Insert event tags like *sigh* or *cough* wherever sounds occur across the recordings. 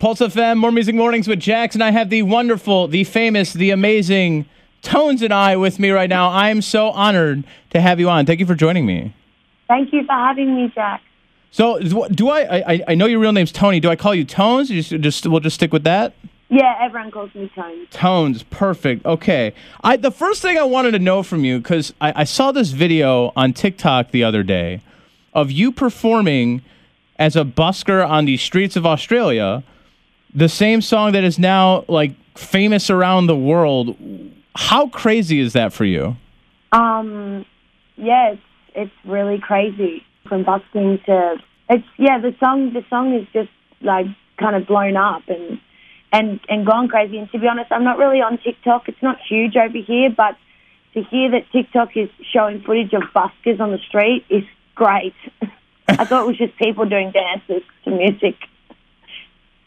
Pulse FM, more music mornings with Jax, and I have the wonderful, the famous, the amazing Tones and I with me right now. I am so honored to have you on. Thank you for joining me. Thank you for having me, Jax. So, do I? I, I know your real name's Toni. Do I call you Tones? Just, just we'll just stick with that. Yeah, everyone calls me Tones. Tones, perfect. Okay. I the first thing I wanted to know from you because I, I saw this video on TikTok the other day of you performing as a busker on the streets of Australia, the same song that is now like famous around the world. How crazy is that for you? Um, yeah, it's it's really crazy from busking to it's yeah the song the song is just like kind of blown up and and and gone crazy. And to be honest, I'm not really on TikTok. It's not huge over here, but to hear that TikTok is showing footage of buskers on the street is great. *laughs* I thought it was just people doing dances to music.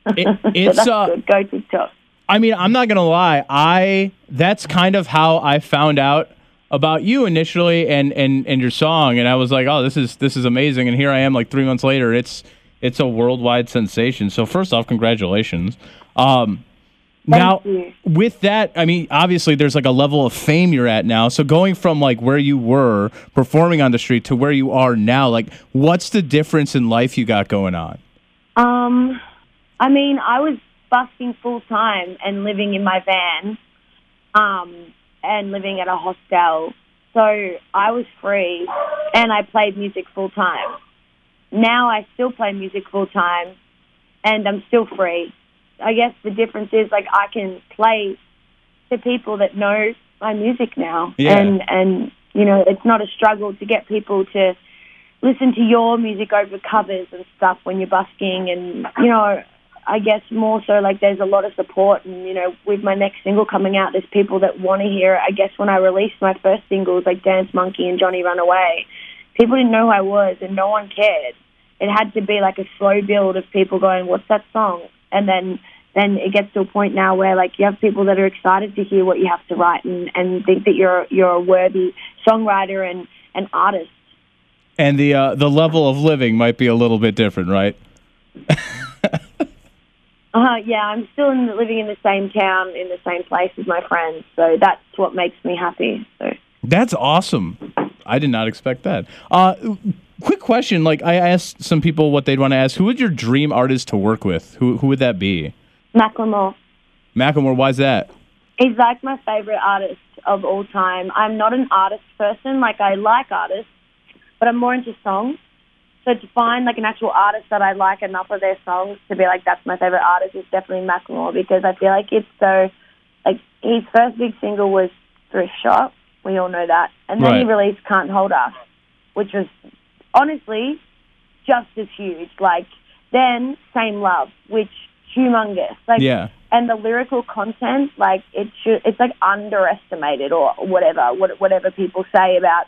It, *laughs* it's uh, good. Go TikTok. I mean, I'm not gonna lie. I that's kind of how I found out about you initially and and and your song, and I was like, oh, this is this is amazing. And here I am, like three months later. It's it's a worldwide sensation. So first off, congratulations. Um, now, you. with that, I mean, obviously, there's like a level of fame you're at now. So going from like where you were performing on the street to where you are now, like, what's the difference in life you got going on? Um, I mean, I was busking full time and living in my van, um, and living at a hostel. So I was free, and I played music full time. Now I still play music full time, and I'm still free I guess the difference is like I can play to people that know my music now, yeah. and and you know it's not a struggle to get people to listen to your music over covers and stuff when you're busking, and you know I guess more so like there's a lot of support, and you know with my next single coming out, there's people that want to hear. It. I guess when I released my first singles like Dance Monkey and Johnny Run Away, people didn't know who I was, and no one cared. It had to be like a slow build of people going, "What's that song?" and then then it gets to a point now where like you have people that are excited to hear what you have to write and, and think that you're you're a worthy songwriter and an artist. And the uh, the level of living might be a little bit different, right? *laughs* uh, yeah, I'm still in, living in the same town, in the same place as my friends, so that's what makes me happy. So that's awesome. I did not expect that. Uh, quick question: Like I asked some people what they'd want to ask. Who would your dream artist to work with? Who who would that be? Macklemore. Macklemore, why's that? He's like my favorite artist of all time. I'm not an artist person. Like I like artists, but I'm more into songs. So to find like an actual artist that I like enough of their songs to be like that's my favorite artist is definitely Macklemore because I feel like it's so like his first big single was Thrift Shop. We all know that, and then right. he released Can't Hold Us, which was honestly just as huge. Like then Same Love, which humongous. Like, yeah. And the lyrical content, like it should, it's like underestimated or whatever, what, whatever people say about.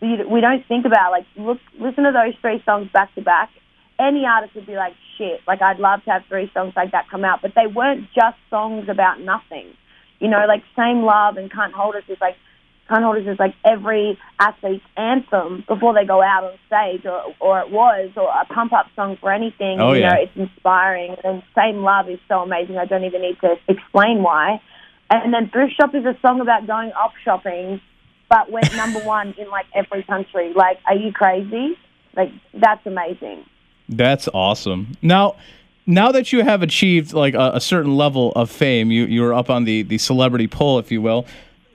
We don't think about like look, listen to those three songs back to back. Any artist would be like, shit. Like I'd love to have three songs like that come out, but they weren't just songs about nothing. You know, like Same Love and Can't Hold Us is like Can't Hold Us is like every athlete's anthem before they go out on stage, or, or it was, or a pump up song for anything. Oh, you yeah. know, it's inspiring. And Same Love is so amazing. I don't even need to explain why. And then Thrift Shop is a song about going off shopping, but went number one in like every country. Like, are you crazy? Like, that's amazing. That's awesome. Now, now that you have achieved like a, a certain level of fame, you you are up on the the celebrity pole, if you will.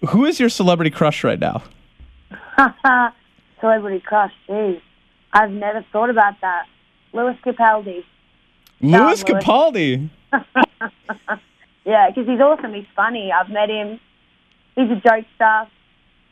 Who is your celebrity crush right now? *laughs* celebrity crush, jeez. I've never thought about that. Lewis Capaldi. Lewis. Capaldi. *laughs* Yeah, because he's awesome. He's funny. I've met him. He's a jokester.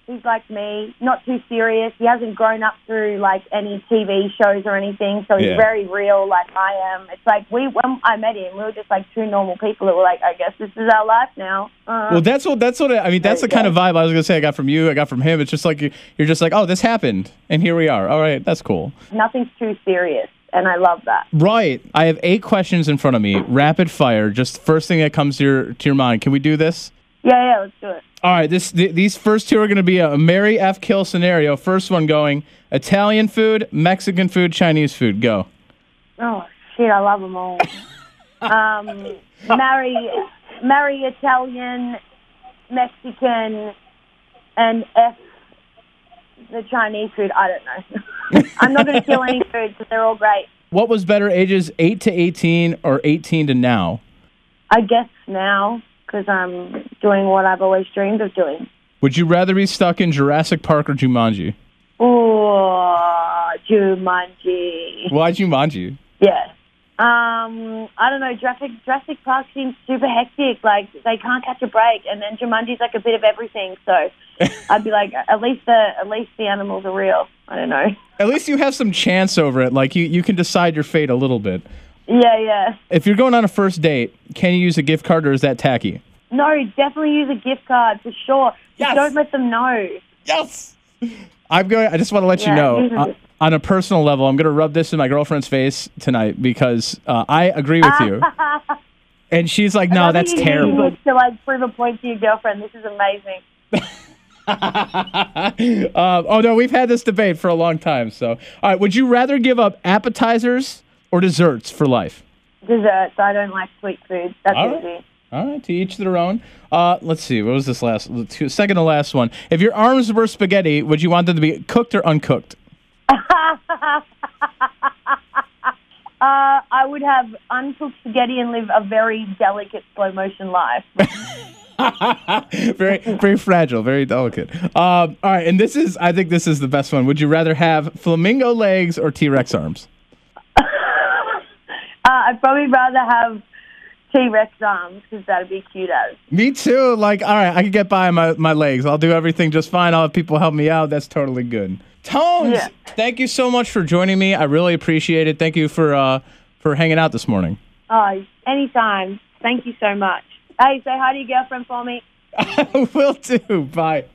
He's like me, not too serious. He hasn't grown up through like any TV shows or anything, so he's Yeah. very real, like I am. It's like we when I met him, we were just like two normal people that were like, I guess this is our life now. Uh, Well, that's what that's what I, I mean. That's the kind of vibe I was gonna say. I got from you. I got from him. It's just like you, you're just like, oh, this happened, and here we are. All right, that's cool. nothing's too serious, and I love that. Right. I have eight questions in front of me. Rapid fire. Just first thing that comes to your to your mind. Can we do this? Yeah, yeah, let's do it. All right. This th- these first two are going to be a Marry F. Kill scenario. First one going Italian food, Mexican food, Chinese food. Go. Oh shit, I love them all. *laughs* um, marry marry Italian, Mexican, and F the Chinese food. I don't know. *laughs* I'm not going to kill any *laughs* food because they're all great. What was better, ages 8 to 18 or 18 to now? I guess now because I'm doing what I've always dreamed of doing. Would you rather be stuck in Jurassic Park or Jumanji? Oh, Jumanji. Why Jumanji? Yeah. Um, I don't know. Jurassic Jurassic Park seems super hectic. Like they can't catch a break, and then Jumanji's like a bit of everything. So *laughs* I'd be like, at least the at least the animals are real. I don't know. At least you have some chance over it. Like you, you can decide your fate a little bit. Yeah, yeah. If you're going on a first date, can you use a gift card or is that tacky? No, definitely use a gift card for sure. Yes. Just don't let them know. Yes. I'm going. I just want to let you know. uh, on a personal level, I'm going to rub this in my girlfriend's face tonight because uh, I agree with you. *laughs* And she's like, "No, that's terrible." use it To like prove a point to your girlfriend. This is amazing. uh, *laughs* oh no, we've had this debate for a long time. So, all right, would you rather give up appetizers or desserts for life? Desserts. I don't like sweet food. That's All right. easy. All right, to each their own. Uh, let's see. What was this last? Second to last one. If your arms were spaghetti, would you want them to be cooked or uncooked? *laughs* Uh, I would have uncooked spaghetti and live a very delicate slow motion life. *laughs* very, very fragile, very delicate. Um, all right, and this is. I think this is the best one. Would you rather have flamingo legs or T Rex arms? *laughs* Uh, I'd probably rather have T Rex arms because that'd be cute as. Me too. Like, all right, I can get by on my, my legs. I'll do everything just fine. I'll have people help me out. That's totally good. Tones, Yeah. thank you so much for joining me. I really appreciate it. Thank you for uh, for hanging out this morning. Oh, anytime. Thank you so much. Hey, say hi to your girlfriend for me. I *laughs* will do. Bye.